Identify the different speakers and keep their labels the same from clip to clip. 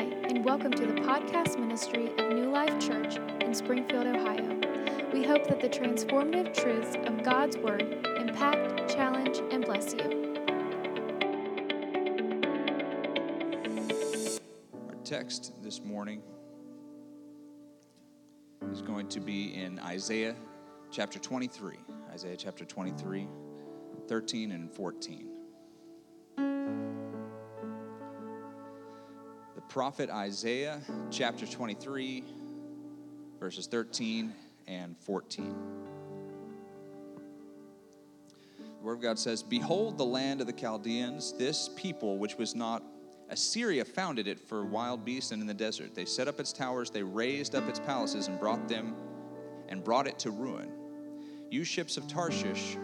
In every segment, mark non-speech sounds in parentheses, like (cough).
Speaker 1: Hi, and welcome to the podcast ministry of New Life Church in Springfield, Ohio. We hope that the transformative truths of God's Word impact, challenge, and bless you.
Speaker 2: Our text this morning is going to be in Isaiah chapter 23. Isaiah chapter 23, 13 and 14. Prophet Isaiah chapter 23, verses 13 and 14. The Word of God says, Behold the land of the Chaldeans, this people which was not Assyria founded it for wild beasts and in the desert. They set up its towers, they raised up its palaces and brought them and brought it to ruin. You ships of Tarshish,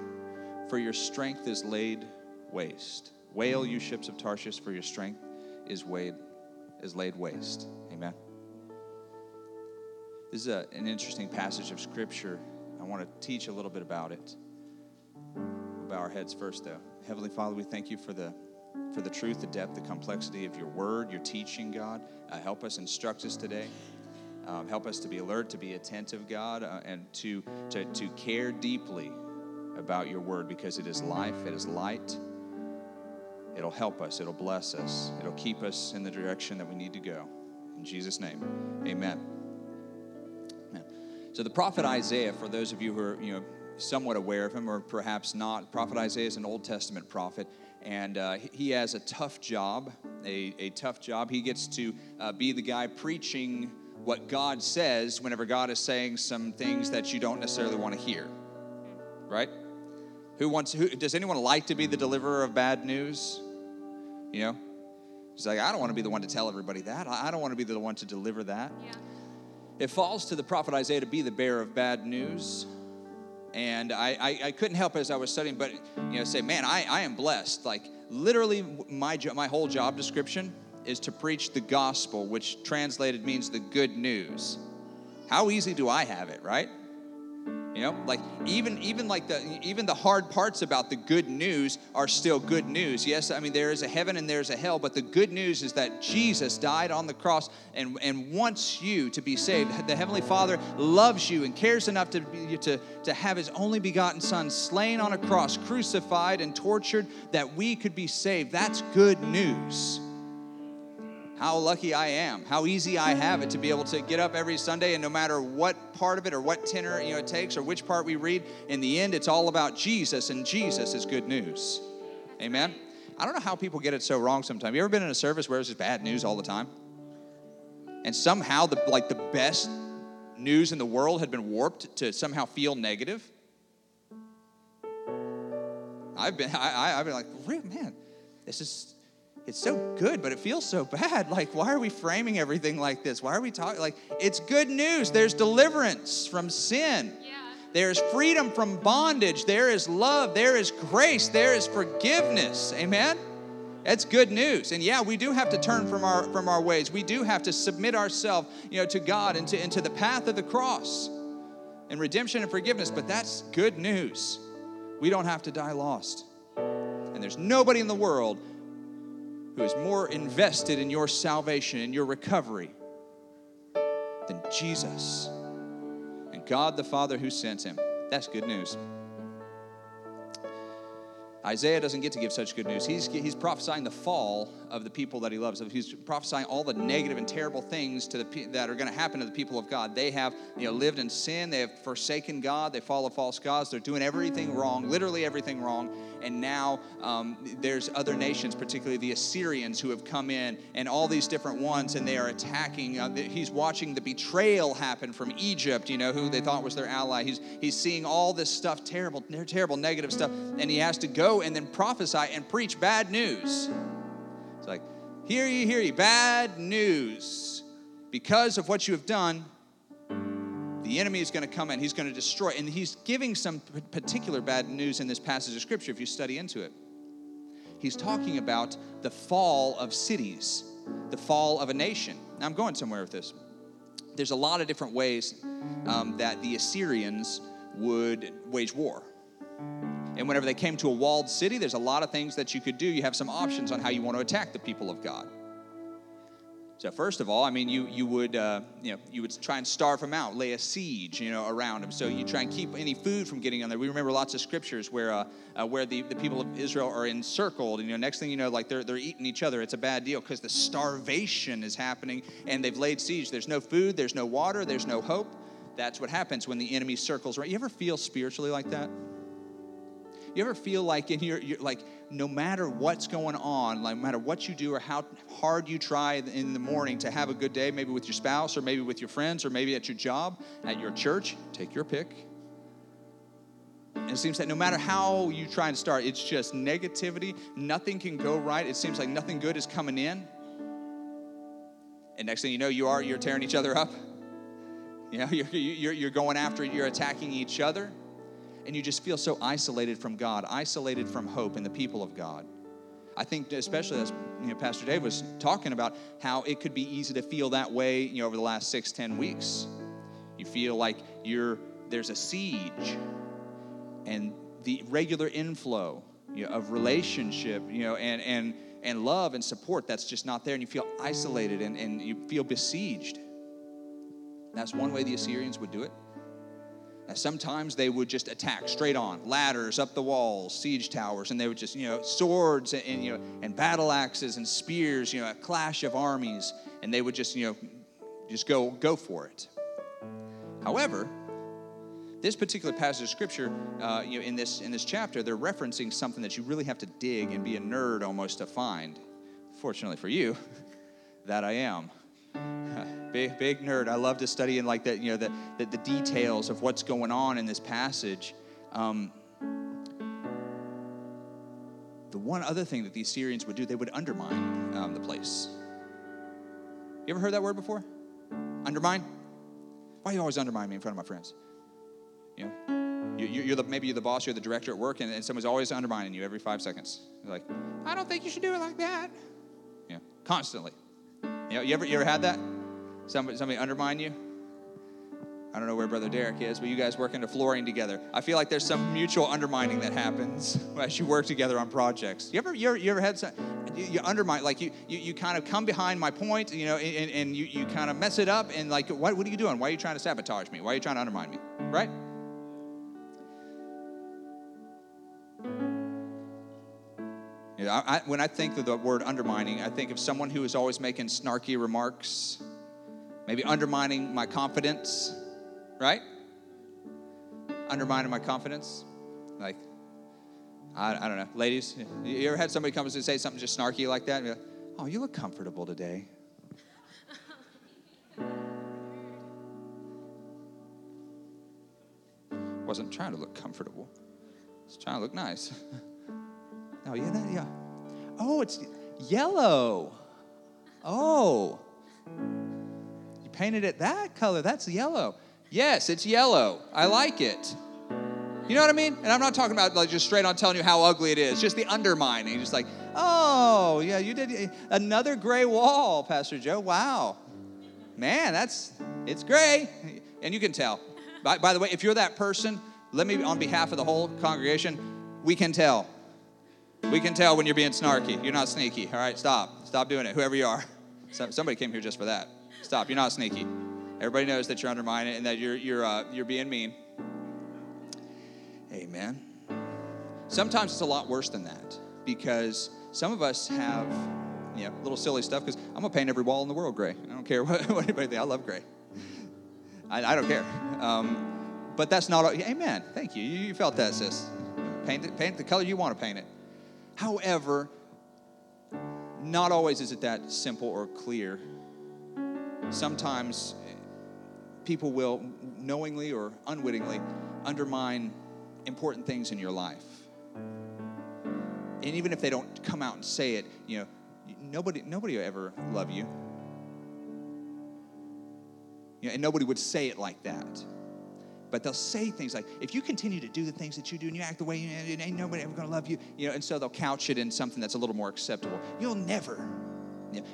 Speaker 2: for your strength is laid waste. Wail, you ships of Tarshish, for your strength is weighed, is laid waste. Amen. This is a, an interesting passage of scripture. I want to teach a little bit about it. We'll bow our heads first, though. Heavenly Father, we thank you for the for the truth, the depth, the complexity of your word, your teaching, God. Uh, help us, instruct us today. Um, help us to be alert, to be attentive, God, uh, and to, to, to care deeply about your word because it is life, it is light. It'll help us, it'll bless us, it'll keep us in the direction that we need to go. In Jesus' name, amen. Amen. So the prophet Isaiah, for those of you who are you know somewhat aware of him or perhaps not, prophet Isaiah is an Old Testament prophet and uh, he has a tough job, a, a tough job. He gets to uh, be the guy preaching what God says whenever God is saying some things that you don't necessarily want to hear, right? Who wants? Who, does anyone like to be the deliverer of bad news? You know, he's like, I don't want to be the one to tell everybody that. I don't want to be the one to deliver that.
Speaker 1: Yeah.
Speaker 2: It falls to the prophet Isaiah to be the bearer of bad news and I, I, I, couldn't help as I was studying, but you know, say, man, I, I am blessed. Like literally, my jo- my whole job description is to preach the gospel, which translated means the good news. How easy do I have it, right? You know, like even even like the even the hard parts about the good news are still good news. Yes, I mean there is a heaven and there's a hell, but the good news is that Jesus died on the cross and, and wants you to be saved. The Heavenly Father loves you and cares enough to, be, to, to have his only begotten Son slain on a cross, crucified and tortured, that we could be saved. That's good news how lucky I am, how easy I have it to be able to get up every Sunday and no matter what part of it or what tenor you know it takes or which part we read, in the end it's all about Jesus and Jesus is good news. Amen. I don't know how people get it so wrong sometimes. You ever been in a service where it's just bad news all the time? And somehow the like the best news in the world had been warped to somehow feel negative. I've been I, I've been like, man, this is it's so good, but it feels so bad. (laughs) Like, why are we framing everything like this? Why are we talking? Like, it's good news. There's deliverance from sin.
Speaker 1: Yeah.
Speaker 2: There's freedom from bondage. There is love. There is grace. There is forgiveness. Amen? That's good news. And yeah, we do have to turn from our from our ways. We do have to submit ourselves, you know, to God and to, into the path of the cross and redemption and forgiveness. But that's good news. We don't have to die lost. And there's nobody in the world who is more invested in your salvation and your recovery than Jesus and God the Father who sent him. That's good news. Isaiah doesn't get to give such good news. He's, he's prophesying the fall of the people that he loves. He's prophesying all the negative and terrible things to the, that are going to happen to the people of God. They have you know, lived in sin. They have forsaken God. They follow false gods. They're doing everything wrong, literally everything wrong. And now um, there's other nations, particularly the Assyrians, who have come in, and all these different ones, and they are attacking. Uh, he's watching the betrayal happen from Egypt, you know, who they thought was their ally. He's, he's seeing all this stuff, terrible, terrible, negative stuff, and he has to go and then prophesy and preach bad news. It's like, hear ye, hear ye, bad news. Because of what you have done, the enemy is going to come in, he's going to destroy. And he's giving some particular bad news in this passage of scripture if you study into it. He's talking about the fall of cities, the fall of a nation. Now, I'm going somewhere with this. There's a lot of different ways um, that the Assyrians would wage war. And whenever they came to a walled city, there's a lot of things that you could do. You have some options on how you want to attack the people of God. So first of all, I mean, you you would uh, you know you would try and starve them out, lay a siege you know around them. So you try and keep any food from getting on there. We remember lots of scriptures where uh, uh, where the, the people of Israel are encircled. And, you know, next thing you know, like they're they're eating each other. It's a bad deal because the starvation is happening, and they've laid siege. There's no food, there's no water, there's no hope. That's what happens when the enemy circles. Right? You ever feel spiritually like that? You ever feel like in your, your like no matter what's going on, like no matter what you do or how hard you try in the morning to have a good day, maybe with your spouse or maybe with your friends or maybe at your job, at your church, take your pick. And it seems that no matter how you try and start, it's just negativity. Nothing can go right. It seems like nothing good is coming in. And next thing you know, you are you're tearing each other up. You know, (laughs) you're, you're, you're going after, you're attacking each other and you just feel so isolated from God, isolated from hope and the people of God. I think, especially as you know, Pastor Dave was talking about, how it could be easy to feel that way, you know, over the last six, ten weeks. You feel like you're there's a siege, and the regular inflow you know, of relationship, you know, and and and love and support that's just not there, and you feel isolated and, and you feel besieged. That's one way the Assyrians would do it. Sometimes they would just attack straight on, ladders up the walls, siege towers, and they would just, you know, swords and, and, you know, and battle axes and spears, you know, a clash of armies, and they would just, you know, just go go for it. However, this particular passage of scripture, uh, you know, in this in this chapter, they're referencing something that you really have to dig and be a nerd almost to find. Fortunately for you, (laughs) that I am. (laughs) big, big nerd. I love to study in like that, you know, the, the, the details of what's going on in this passage. Um, the one other thing that the Assyrians would do, they would undermine um, the place. You ever heard that word before? Undermine? Why do you always undermine me in front of my friends? You know, you, are the, maybe you're the boss, you're the director at work, and, and someone's always undermining you every five seconds. You're like, I don't think you should do it like that. Yeah, constantly. You know, you ever, you ever had that? Somebody, somebody undermine you? I don't know where Brother Derek is, but you guys work into flooring together. I feel like there's some mutual undermining that happens (laughs) as you work together on projects. You ever, you ever, you ever had some, you, you undermine, like you, you, you kind of come behind my point, you know, and, and you, you kind of mess it up, and like, what, what are you doing? Why are you trying to sabotage me? Why are you trying to undermine me? Right? You know, I, when I think of the word undermining, I think of someone who is always making snarky remarks, maybe undermining my confidence, right? Undermining my confidence. Like, I, I don't know. Ladies, you ever had somebody come and say something just snarky like that? Like, oh, you look comfortable today. (laughs) Wasn't trying to look comfortable. I was trying to look nice. Oh, yeah, that, yeah. Oh, it's yellow. Oh. Painted it that color. That's yellow. Yes, it's yellow. I like it. You know what I mean? And I'm not talking about like just straight on telling you how ugly it is, just the undermining. Just like, oh, yeah, you did another gray wall, Pastor Joe. Wow. Man, that's, it's gray. And you can tell. By, by the way, if you're that person, let me, on behalf of the whole congregation, we can tell. We can tell when you're being snarky. You're not sneaky. All right, stop. Stop doing it, whoever you are. somebody came here just for that. Stop. You're not sneaky. Everybody knows that you're undermining and that you're, you're, uh, you're being mean. Amen. Sometimes it's a lot worse than that because some of us have, you know, little silly stuff because I'm going to paint every wall in the world gray. I don't care (laughs) what, what anybody thinks. I love gray. I, I don't care. Um, but that's not, amen. Thank you. You, you felt that, sis. Paint it, paint the color you want to paint it. However, not always is it that simple or clear. Sometimes people will knowingly or unwittingly undermine important things in your life. And even if they don't come out and say it, you know, nobody nobody will ever love you. you know, and nobody would say it like that but they'll say things like, if you continue to do the things that you do and you act the way you ain't nobody ever gonna love you, you know, and so they'll couch it in something that's a little more acceptable. You'll never.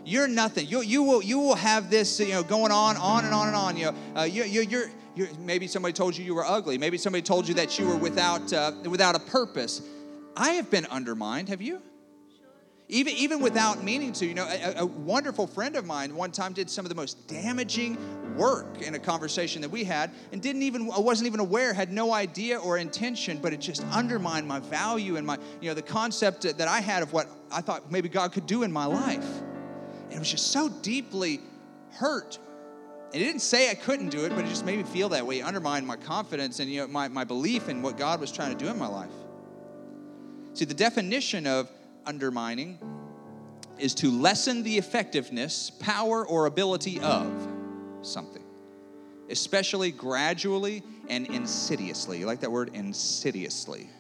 Speaker 2: You're nothing. You, you, will, you will have this, you know, going on, on and on and on. You know, uh, you, you, you're, you're, maybe somebody told you you were ugly. Maybe somebody told you that you were without, uh, without a purpose. I have been undermined. Have you? even even without meaning to. You know, a, a wonderful friend of mine one time did some of the most damaging work in a conversation that we had, and didn't even I wasn't even aware, had no idea or intention, but it just undermined my value and my you know the concept that I had of what I thought maybe God could do in my life. And it was just so deeply hurt and it didn't say I couldn't do it, but it just made me feel that way. It undermined my confidence and you know, my, my belief in what God was trying to do in my life. See, the definition of undermining is to lessen the effectiveness, power, or ability of something, especially gradually and insidiously. You like that word? Insidiously.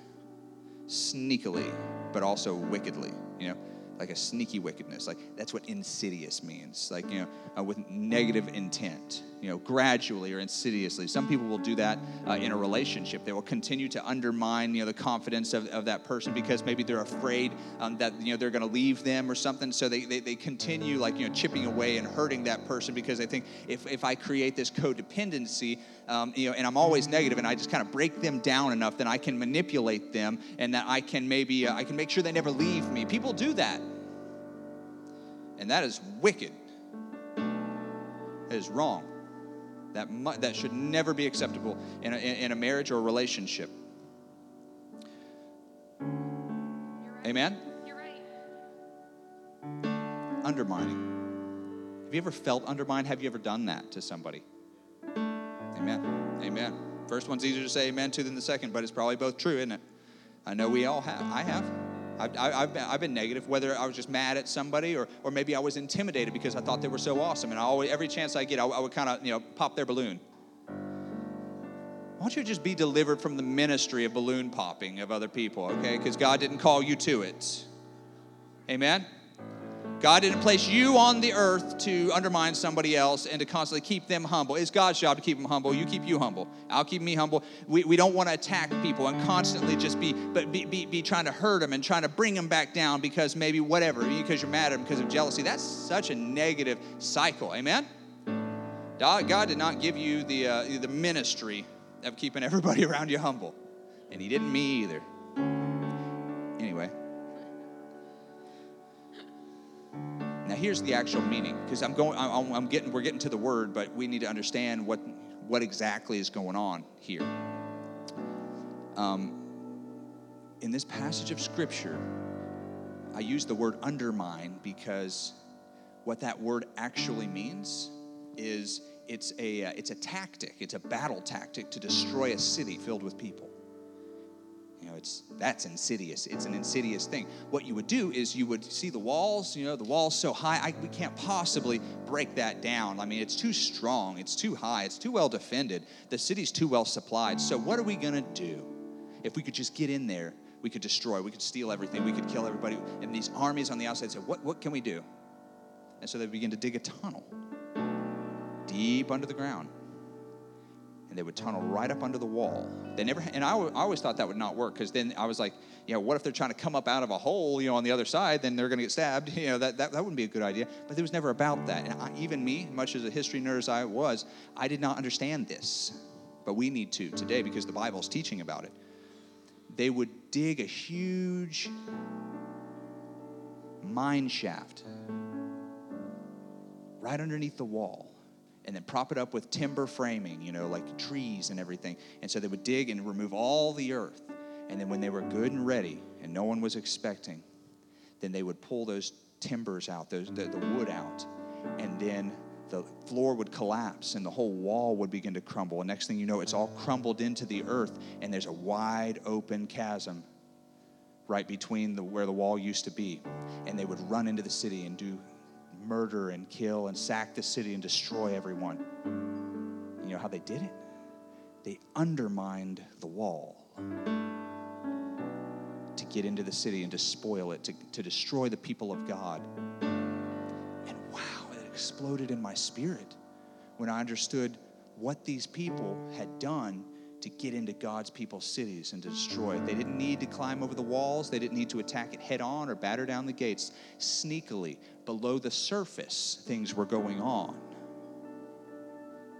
Speaker 2: Sneakily, but also wickedly, you know? Like a sneaky wickedness. Like that's what insidious means. Like you know, uh, with negative intent. You know, gradually or insidiously. Some people will do that uh, in a relationship. They will continue to undermine you know the confidence of, of that person because maybe they're afraid um, that you know they're going to leave them or something. So they, they they continue like you know chipping away and hurting that person because they think if if I create this codependency, um, you know, and I'm always negative, and I just kind of break them down enough, then I can manipulate them, and that I can maybe uh, I can make sure they never leave me. People do that. And that is wicked. That is wrong. That, mu- that should never be acceptable in a, in a marriage or a relationship.
Speaker 1: You're right.
Speaker 2: Amen?
Speaker 1: You're right.
Speaker 2: Undermining. Have you ever felt undermined? Have you ever done that to somebody? Amen. Amen. First one's easier to say amen to than the second, but it's probably both true, isn't it? I know we all have. I have. I've, I've, been, I've been negative, whether I was just mad at somebody or, or maybe I was intimidated because I thought they were so awesome. And I always, every chance I get, I, I would kind of, you know, pop their balloon. Why don't you just be delivered from the ministry of balloon popping of other people, okay? Because God didn't call you to it. Amen? God didn't place you on the earth to undermine somebody else and to constantly keep them humble. It's God's job to keep them humble. You keep you humble. I'll keep me humble. We, we don't want to attack people and constantly just be, but be, be, be trying to hurt them and trying to bring them back down because maybe whatever, because you're mad at them because of jealousy. That's such a negative cycle. Amen? God, God did not give you the, uh, the ministry of keeping everybody (laughs) around you humble. And He didn't me either. Here's the actual meaning, because I'm going, I'm, I'm getting, we're getting to the word, but we need to understand what what exactly is going on here. Um, in this passage of scripture, I use the word undermine because what that word actually means is it's a uh, it's a tactic, it's a battle tactic to destroy a city filled with people. You know, it's that's insidious. It's an insidious thing. What you would do is you would see the walls. You know, the walls so high, I, we can't possibly break that down. I mean, it's too strong. It's too high. It's too well defended. The city's too well supplied. So what are we gonna do? If we could just get in there, we could destroy. We could steal everything. We could kill everybody. And these armies on the outside said, "What? What can we do?" And so they begin to dig a tunnel deep under the ground and they would tunnel right up under the wall. They never, and I, I always thought that would not work because then I was like, you know, what if they're trying to come up out of a hole, you know, on the other side? Then they're going to get stabbed. (laughs) You know, that, that, that wouldn't be a good idea. But it was never about that. And I, even me, much as a history nerd as I was, I did not understand this. But we need to today because the Bible's teaching about it. They would dig a huge mine shaft right underneath the wall and then prop it up with timber framing, you know, like trees and everything. And so they would dig and remove all the earth. And then when they were good and ready and no one was expecting, then they would pull those timbers out, those, the, the wood out. And then the floor would collapse and the whole wall would begin to crumble. And next thing you know, it's all crumbled into the earth and there's a wide open chasm right between the, where the wall used to be. And they would run into the city and do murder and kill and sack the city and destroy everyone. You know how they did it? They undermined the wall to get into the city and to spoil it, to, to destroy the people of God. And wow, it exploded in my spirit when I understood what these people had done to get into God's people's cities and to destroy it. They didn't need to climb over the walls, they didn't need to attack it head on or batter down the gates. Sneakily, below the surface, things were going on.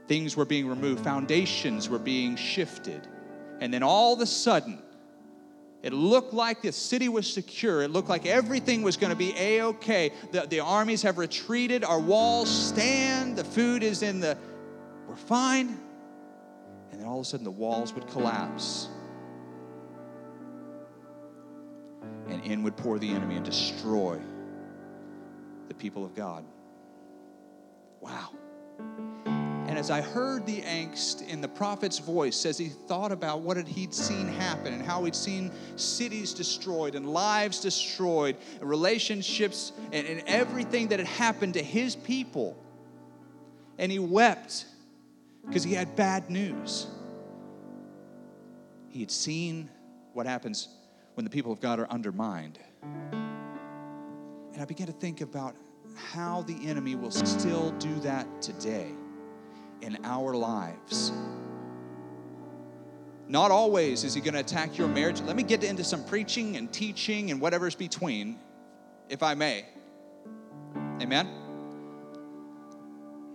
Speaker 2: Things were being removed, foundations were being shifted. And then all of a sudden, It looked like the city was secure. It looked like everything was going to be a okay. The, the armies have retreated. Our walls stand. The food is in the. We're fine. And then all of a sudden, the walls would collapse. And in would pour the enemy and destroy the people of God. Wow. And as I heard the angst in the prophet's voice as he thought about what he'd seen happen and how he'd seen cities destroyed and lives destroyed, and relationships and, and everything that had happened to his people, and he wept because he had bad news. He had seen what happens when the people of God are undermined. And I began to think about how the enemy will still do that today in our lives. Not always is he going to attack your marriage. Let me get into some preaching and teaching and whatever's between, if I may. Amen?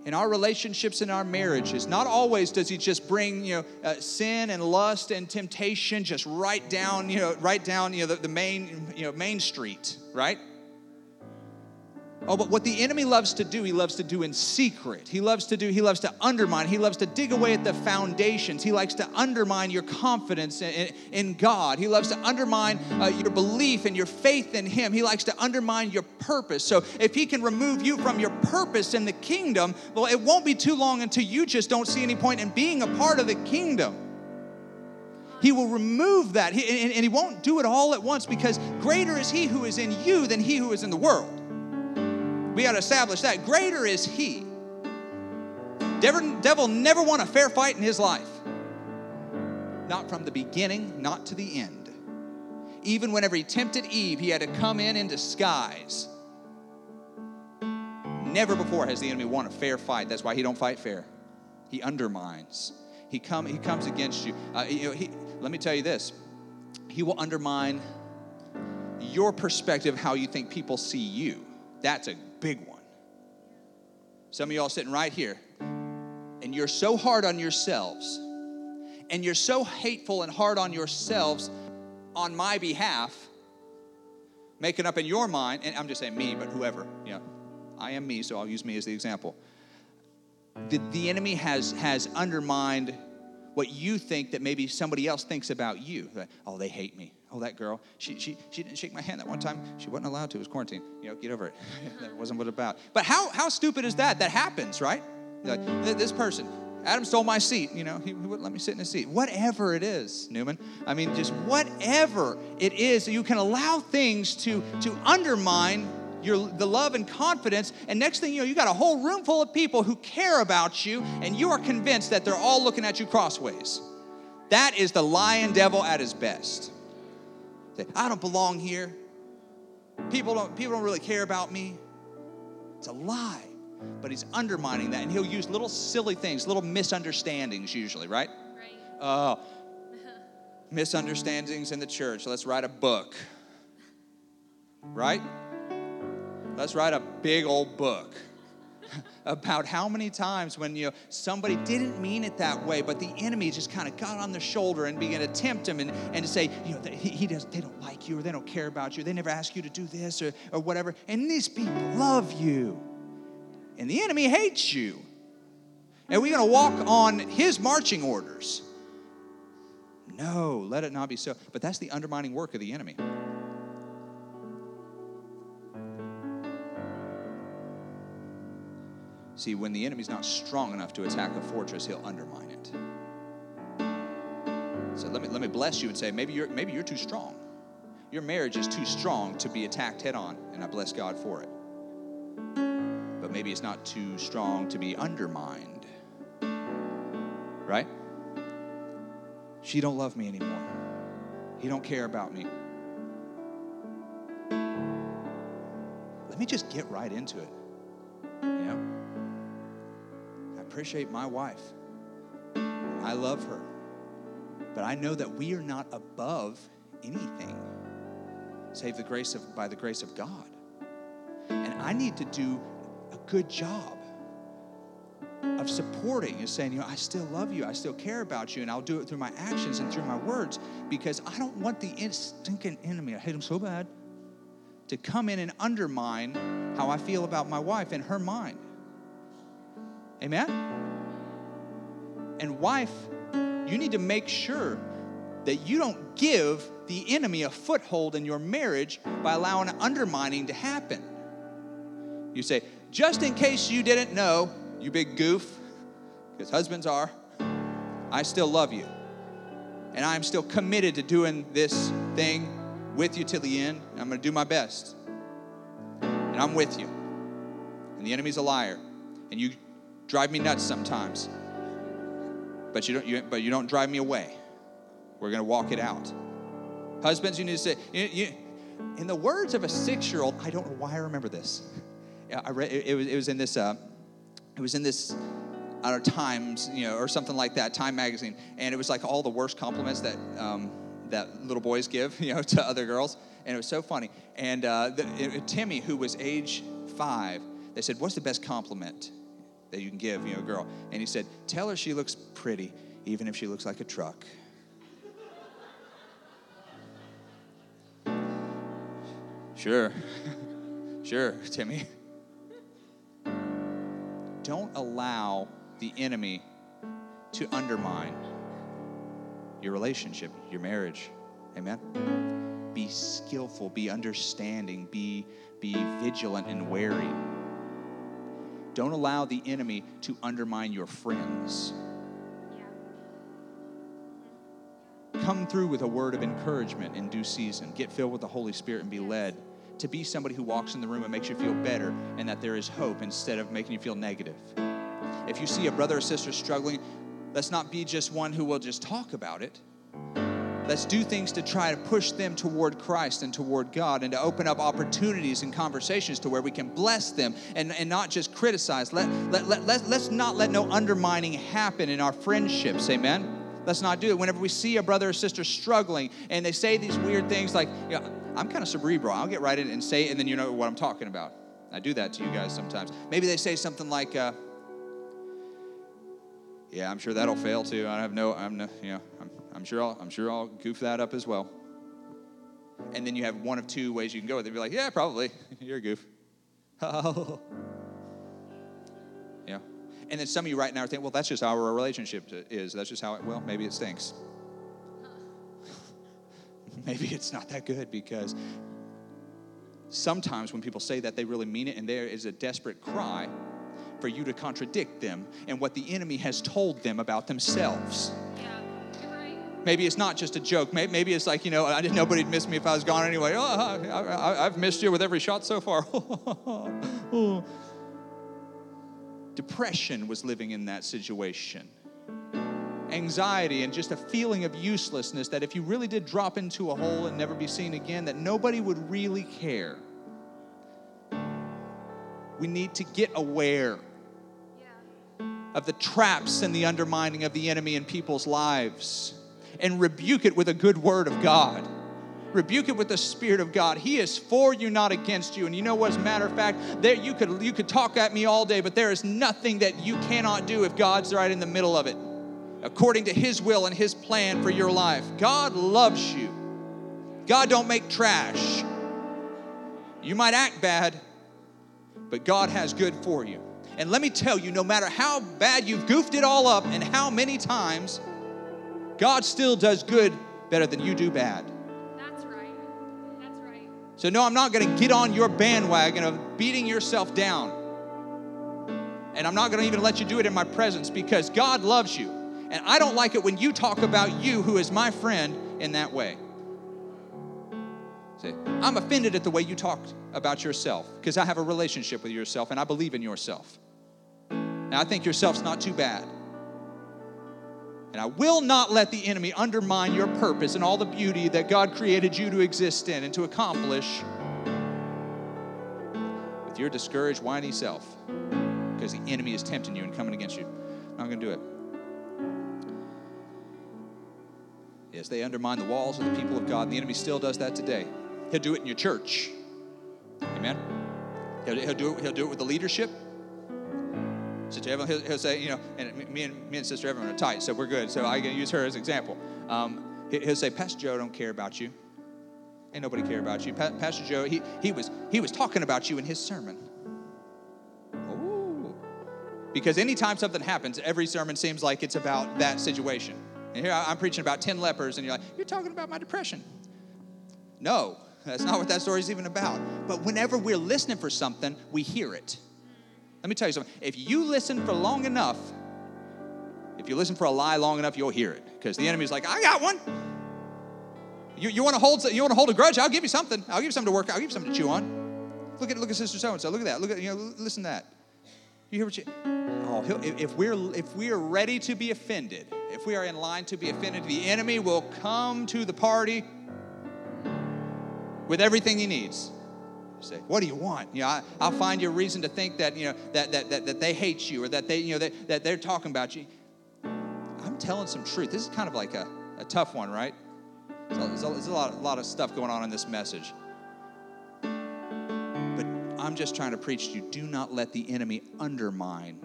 Speaker 2: In our relationships, in our marriages, not always does he just bring you know uh, sin and lust and temptation just right down you know right down you know the, the main you know main street, right? Oh, but what the enemy loves to do, he loves to do in secret. He loves to do, he loves to undermine, he loves to dig away at the foundations. He likes to undermine your confidence in, in God. He loves to undermine uh, your belief and your faith in him. He likes to undermine your purpose. So if he can remove you from your purpose in the kingdom, well, it won't be too long until you just don't see any point in being a part of the kingdom. He will remove that, he, and, and he won't do it all at once because greater is he who is in you than he who is in the world. We got to establish that. Greater is He. Devil, devil never won a fair fight in his life. Not from the beginning, not to the end. Even whenever he tempted Eve, he had to come in in disguise. Never before has the enemy won a fair fight. That's why he don't fight fair. He undermines. He come he comes against you. Uh, you know, he, let me tell you this. He will undermine your perspective, how you think people see you. That's a big one. Some of y'all sitting right here, and you're so hard on yourselves, and you're so hateful and hard on yourselves on my behalf, making up in your mind, and I'm just saying me, but whoever, you know, I am me, so I'll use me as the example. The, the enemy has, has undermined what you think that maybe somebody else thinks about you. oh, they hate me. Oh, that girl, she, she, she didn't shake my hand that one time. She wasn't allowed to. It was quarantine. You know, get over it. (laughs) that wasn't what it about. But how, how stupid is that? That happens, right? Like, this person, Adam stole my seat. You know, he, he, wouldn't let me sit in his seat. Whatever it is, Newman. I mean, just whatever it is, you can allow things to, to undermine your, the love and confidence. And next thing you know, you got a whole room full of people who care about you, and you are convinced that they're all looking at you crossways. That is the lion devil at his best. I don't belong here. People don't, people don't really care about me. It's a lie. But he's undermining that, and he'll use little silly things, little misunderstandings usually, right? Right. Oh, (laughs) misunderstandings in the church. Let's write a book. Right? Let's write a big old book about how many times when you know somebody didn't mean it that way, but the enemy just kind of got on their shoulder and began to tempt him and, and to say, you know, he, he does, they don't like you or they don't care about you. They never ask you to do this or, or whatever. And these people love you. And the enemy hates you. And we're going to walk on his marching orders. No, let it not be so. But that's the undermining work of the enemy. See, when the enemy's not strong enough to attack a fortress, he'll undermine it. So let me let me bless you and say maybe you're maybe you're too strong. Your marriage is too strong to be attacked head on, and I bless God for it. But maybe it's not too strong to be undermined. Right? She don't love me anymore. He don't care about me. Let me just get right into it. You know? Appreciate my wife. I love her. But I know that we are not above anything save the grace of by the grace of God. And I need to do a good job of supporting is saying, you know, I still love you, I still care about you, and I'll do it through my actions and through my words because I don't want the stinking enemy, I hate him so bad, to come in and undermine how I feel about my wife and her mind. Amen? And wife, you need to make sure that you don't give the enemy a foothold in your marriage by allowing undermining to happen. You say, just in case you didn't know, you big goof, because husbands are, I still love you. And I'm still committed to doing this thing with you till the end. I'm going to do my best. And I'm with you. And the enemy's a liar. And you drive me nuts sometimes. But you don't, you, but you don't drive me away. We're going to walk it out. Husbands, you need to say, you, you, in the words of a six year old, I don't know why I remember this. I read, it, it, was, it was in this, uh, it was in this, I don't Times, you know, or something like that, Time magazine. And it was like all the worst compliments that, um, that little boys give, (laughs) you know, to other girls. And it was so funny. And uh, the, it, Timmy, who was age five, they said, What's the best compliment that you can give, you know, a girl? And he said, Tell her she looks pretty, even if she looks like a truck. Sure. (laughs) sure, Timmy. Don't allow the enemy to undermine your relationship, your marriage. Amen. Be skillful, be understanding, be, be vigilant and wary. Don't allow the enemy to undermine your friends. Come through with a word of encouragement in due season. Get filled with the Holy Spirit and be led to be somebody who walks in the room and makes you feel better and that there is hope instead of making you feel negative. If you see a brother or sister struggling, let's not be just one who will just talk about it. Let's do things to try to push them toward Christ and toward God and to open up opportunities and conversations to where we can bless them and, and not just criticize. Let, let, let, let, let's not let no undermining happen in our friendships. Amen. Let's not do it. Whenever we see a brother or sister struggling and they say these weird things like, you know, I'm kind of cerebral. I'll get right in and say it, and then you know what I'm talking about. I do that to you guys sometimes. Maybe they say something like, uh, "Yeah, I'm sure that'll fail too. I have no, I'm no, you know, I'm, I'm sure I'll, I'm sure I'll goof that up as well." And then you have one of two ways you can go with it. Be like, "Yeah, probably. (laughs) You're a goof." (laughs) yeah. And then some of you right now are thinking, well, that's just how our relationship is. That's just how it, well, maybe it stinks. (laughs) maybe it's not that good because sometimes when people say that, they really mean it, and there is a desperate cry for you to contradict them and what the enemy has told them about themselves. Yeah. Maybe it's not just a joke. Maybe it's like, you know, I didn't nobody'd miss me if I was gone anyway. Oh, I, have missed you with every shot so far. (laughs) Depression was living in that situation. Anxiety and just a feeling of uselessness that if you really did drop into a hole and never be seen again, that nobody would really care. We need to get aware of the traps and the undermining of the enemy in people's lives and rebuke it with a good word of God. Rebuke it with the spirit of god. He is for you not against you. And you know what? As a matter of fact there you could you could talk at me all day but there is nothing that you cannot do if god's right in the middle of it according to his will and his plan for your life. God loves you. God don't make trash. You might act bad but god has good for you. And let me tell you no matter how bad you've goofed it all up and how many times god still does good better than you do bad That's right. That's right. so, no, I'm not going to get on your bandwagon of beating yourself down. And I'm not going to even let you do it in my presence because God loves you. And I don't like it when you talk about you, who is my friend, in that way. See, I'm offended at the way you talked about yourself because I have a relationship with yourself and I believe in yourself. Now, I think yourself's not too bad. And I will not let the enemy undermine your purpose and all the beauty that God created you to exist in and to accomplish with your discouraged, whiny self because the enemy is tempting you and coming against you. I'm not going to do it. Yes, they undermine the walls of the people of God, and the enemy still does that today. He'll do it in your church. Amen. He'll, he'll do it, he'll do it with the leadership. Sister Evelyn, he'll, he'll say, you know, and me and me and Sister Evelyn are tight, so we're good. So I can use her as an example. Um, he'll say, Pastor Joe don't care about you. Ain't nobody care about you. Pa- Pastor Joe, he, he was he was talking about you in his sermon. Ooh. Because anytime something happens, every sermon seems like it's about that situation. And here I'm preaching about 10 lepers, and you're like, you're talking about my depression. No, that's not what that story is even about. But whenever we're listening for something, we hear it. Let me tell you something. If you listen for long enough, if you listen for a lie long enough, you'll hear it. Because the enemy's like, I got one. You, you want to hold you want to hold a grudge? I'll give you something. I'll give you something to work. I'll give you something to chew on. Look at look at Sister So and So. Look at that. Look at you know. Listen to that. You hear what you? Oh, if we're if we are ready to be offended, if we are in line to be offended, the enemy will come to the party with everything he needs. Say, what do you want? You know, I, will find you a reason to think that you know that, that that that they hate you or that they you know that, that they're talking about you. I'm telling some truth. This is kind of like a, a tough one, right? There's a, there's a, lot, a lot of stuff going on in this message. But I'm just trying to preach to you do not let the enemy undermine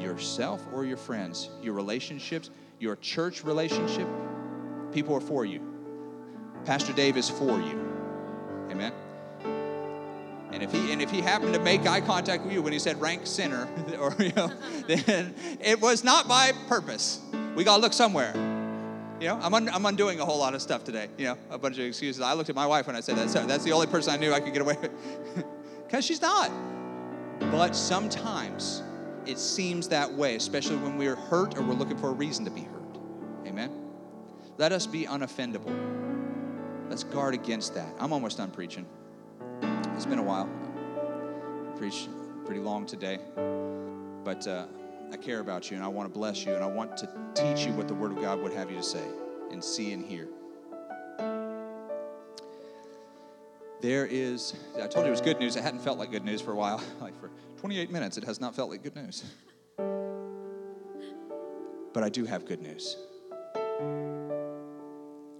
Speaker 2: yourself or your friends, your relationships, your church relationship. People are for you. Pastor Dave is for you. Amen. And if he and if he happened to make eye contact with you when he said rank sinner, (laughs) or you know, (laughs) then it was not by purpose. We gotta look somewhere. You know, I'm, un- I'm undoing a whole lot of stuff today. You know, a bunch of excuses. I looked at my wife when I said that. So that's the only person I knew I could get away with. (laughs) Because she's not. But sometimes it seems that way, especially when we're hurt or we're looking for a reason to be hurt. Amen? Let us be unoffendable. Let's guard against that. I'm almost done preaching. It's been a while. I preached pretty long today. But uh, I care about you and I want to bless you and I want to teach you what the Word of God would have you to say and see and hear. There is, I told you it was good news. It hadn't felt like good news for a while. (laughs) Like for 28 minutes, it has not felt like good news. But I do have good news.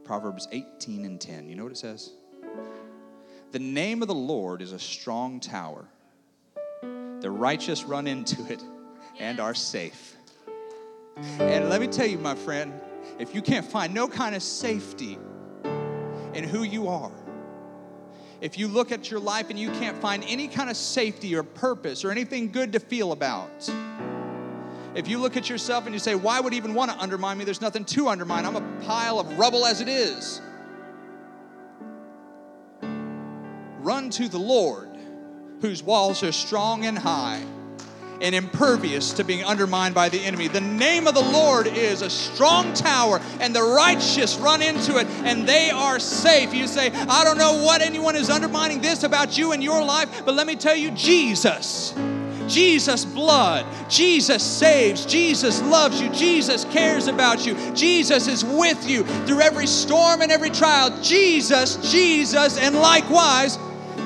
Speaker 2: Proverbs 18 and 10. You know what it says? The name of the Lord is a strong tower. The righteous run into it and are safe. And let me tell you, my friend, if you can't find no kind of safety in who you are, if you look at your life and you can't find any kind of safety or purpose or anything good to feel about, if you look at yourself and you say, Why would even want to undermine me? There's nothing to undermine. I'm a pile of rubble as it is. Run to the Lord, whose walls are strong and high and impervious to being undermined by the enemy. The name of the Lord is a strong tower, and the righteous run into it, and they are safe. You say, I don't know what anyone is undermining this about you and your life, but let me tell you, Jesus. Jesus' blood. Jesus saves. Jesus loves you. Jesus cares about you. Jesus is with you through every storm and every trial. Jesus, Jesus, and likewise,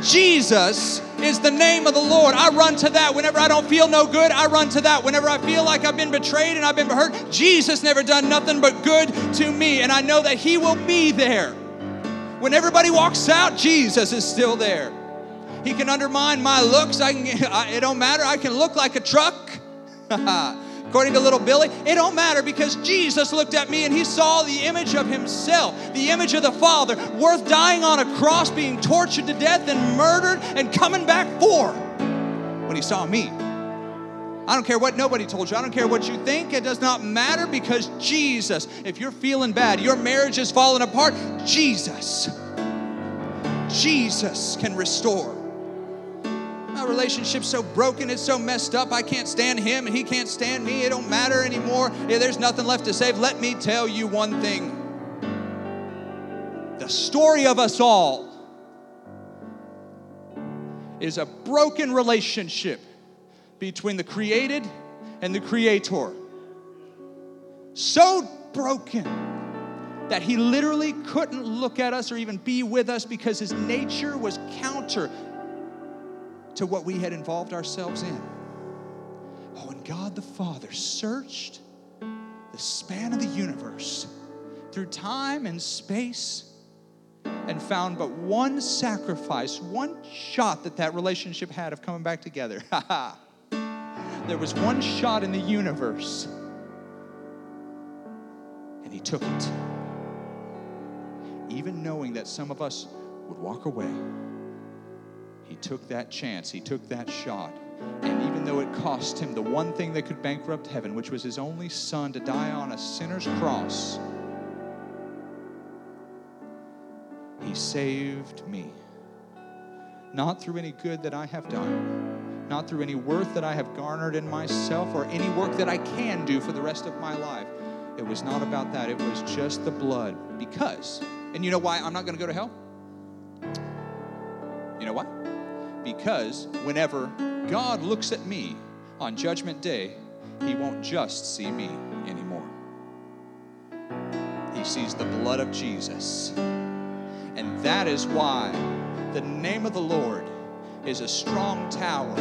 Speaker 2: Jesus is the name of the Lord. I run to that whenever I don't feel no good. I run to that whenever I feel like I've been betrayed and I've been hurt. Jesus never done nothing but good to me, and I know that He will be there. When everybody walks out, Jesus is still there. He can undermine my looks. I can. (laughs) I, it don't matter. I can look like a truck. (laughs) According to little Billy, it don't matter because Jesus looked at me and he saw the image of himself, the image of the Father, worth dying on a cross, being tortured to death and murdered and coming back for when he saw me. I don't care what nobody told you. I don't care what you think. It does not matter because Jesus, if you're feeling bad, your marriage is falling apart, Jesus, Jesus can restore my relationship's so broken, it's so messed up. I can't stand him and he can't stand me. It don't matter anymore. Yeah, there's nothing left to save. Let me tell you one thing. The story of us all is a broken relationship between the created and the creator. So broken that he literally couldn't look at us or even be with us because his nature was counter to what we had involved ourselves in. Oh, and God the Father searched the span of the universe through time and space and found but one sacrifice, one shot that that relationship had of coming back together. (laughs) There was one shot in the universe, and he took it. Even knowing that some of us would walk away, he took that chance, he took that shot. And even though it cost him the one thing that could bankrupt heaven, which was his only son to die on a sinner's cross, he saved me. Not through any good that I have done, not through any worth that I have garnered in myself or any work that I can do for the rest of my life. It was not about that. It was just the blood. Because, and you know why I'm not going to go to hell? You know why? Because whenever God looks at me on Judgment Day, He won't just see me anymore. He sees the blood of Jesus. And that is why the name of the Lord is a strong tower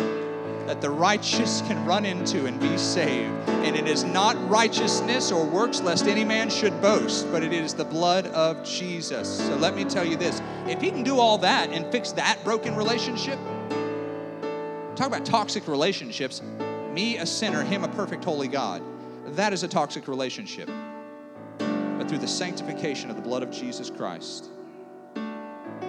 Speaker 2: that the righteous can run into and be saved. And it is not righteousness or works, lest any man should boast, but it is the blood of Jesus. So let me tell you this if he can do all that and fix that broken relationship, talk about toxic relationships. Me, a sinner, him, a perfect, holy God. That is a toxic relationship. But through the sanctification of the blood of Jesus Christ,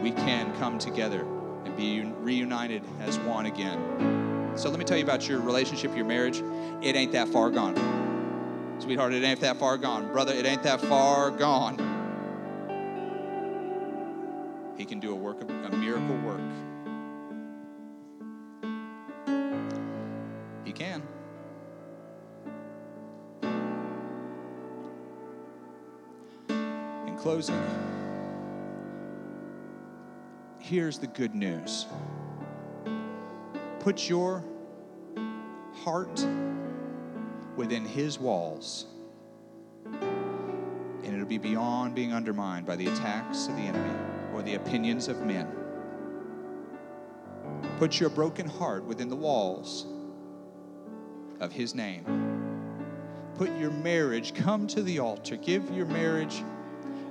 Speaker 2: we can come together and be reunited as one again. So let me tell you about your relationship, your marriage. It ain't that far gone. Sweetheart, it ain't that far gone. Brother, it ain't that far gone. He can do a work a miracle work. Closing, here's the good news put your heart within His walls, and it'll be beyond being undermined by the attacks of the enemy or the opinions of men. Put your broken heart within the walls of His name. Put your marriage, come to the altar, give your marriage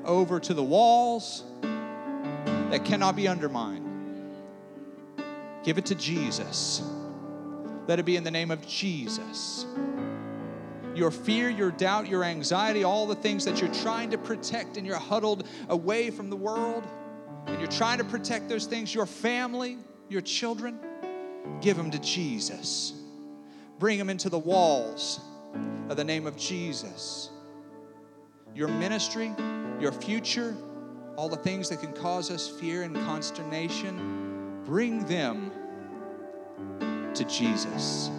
Speaker 2: over to the walls that cannot be undermined. Give it to Jesus. Let it be in the name of Jesus. Your fear, your doubt, your anxiety, all the things that you're trying to protect and you're huddled away from the world, and you're trying to protect those things, your family, your children, give them to Jesus. Bring them into the walls of the name of Jesus. Your ministry, your future, all the things that can cause us fear and consternation, bring them to Jesus.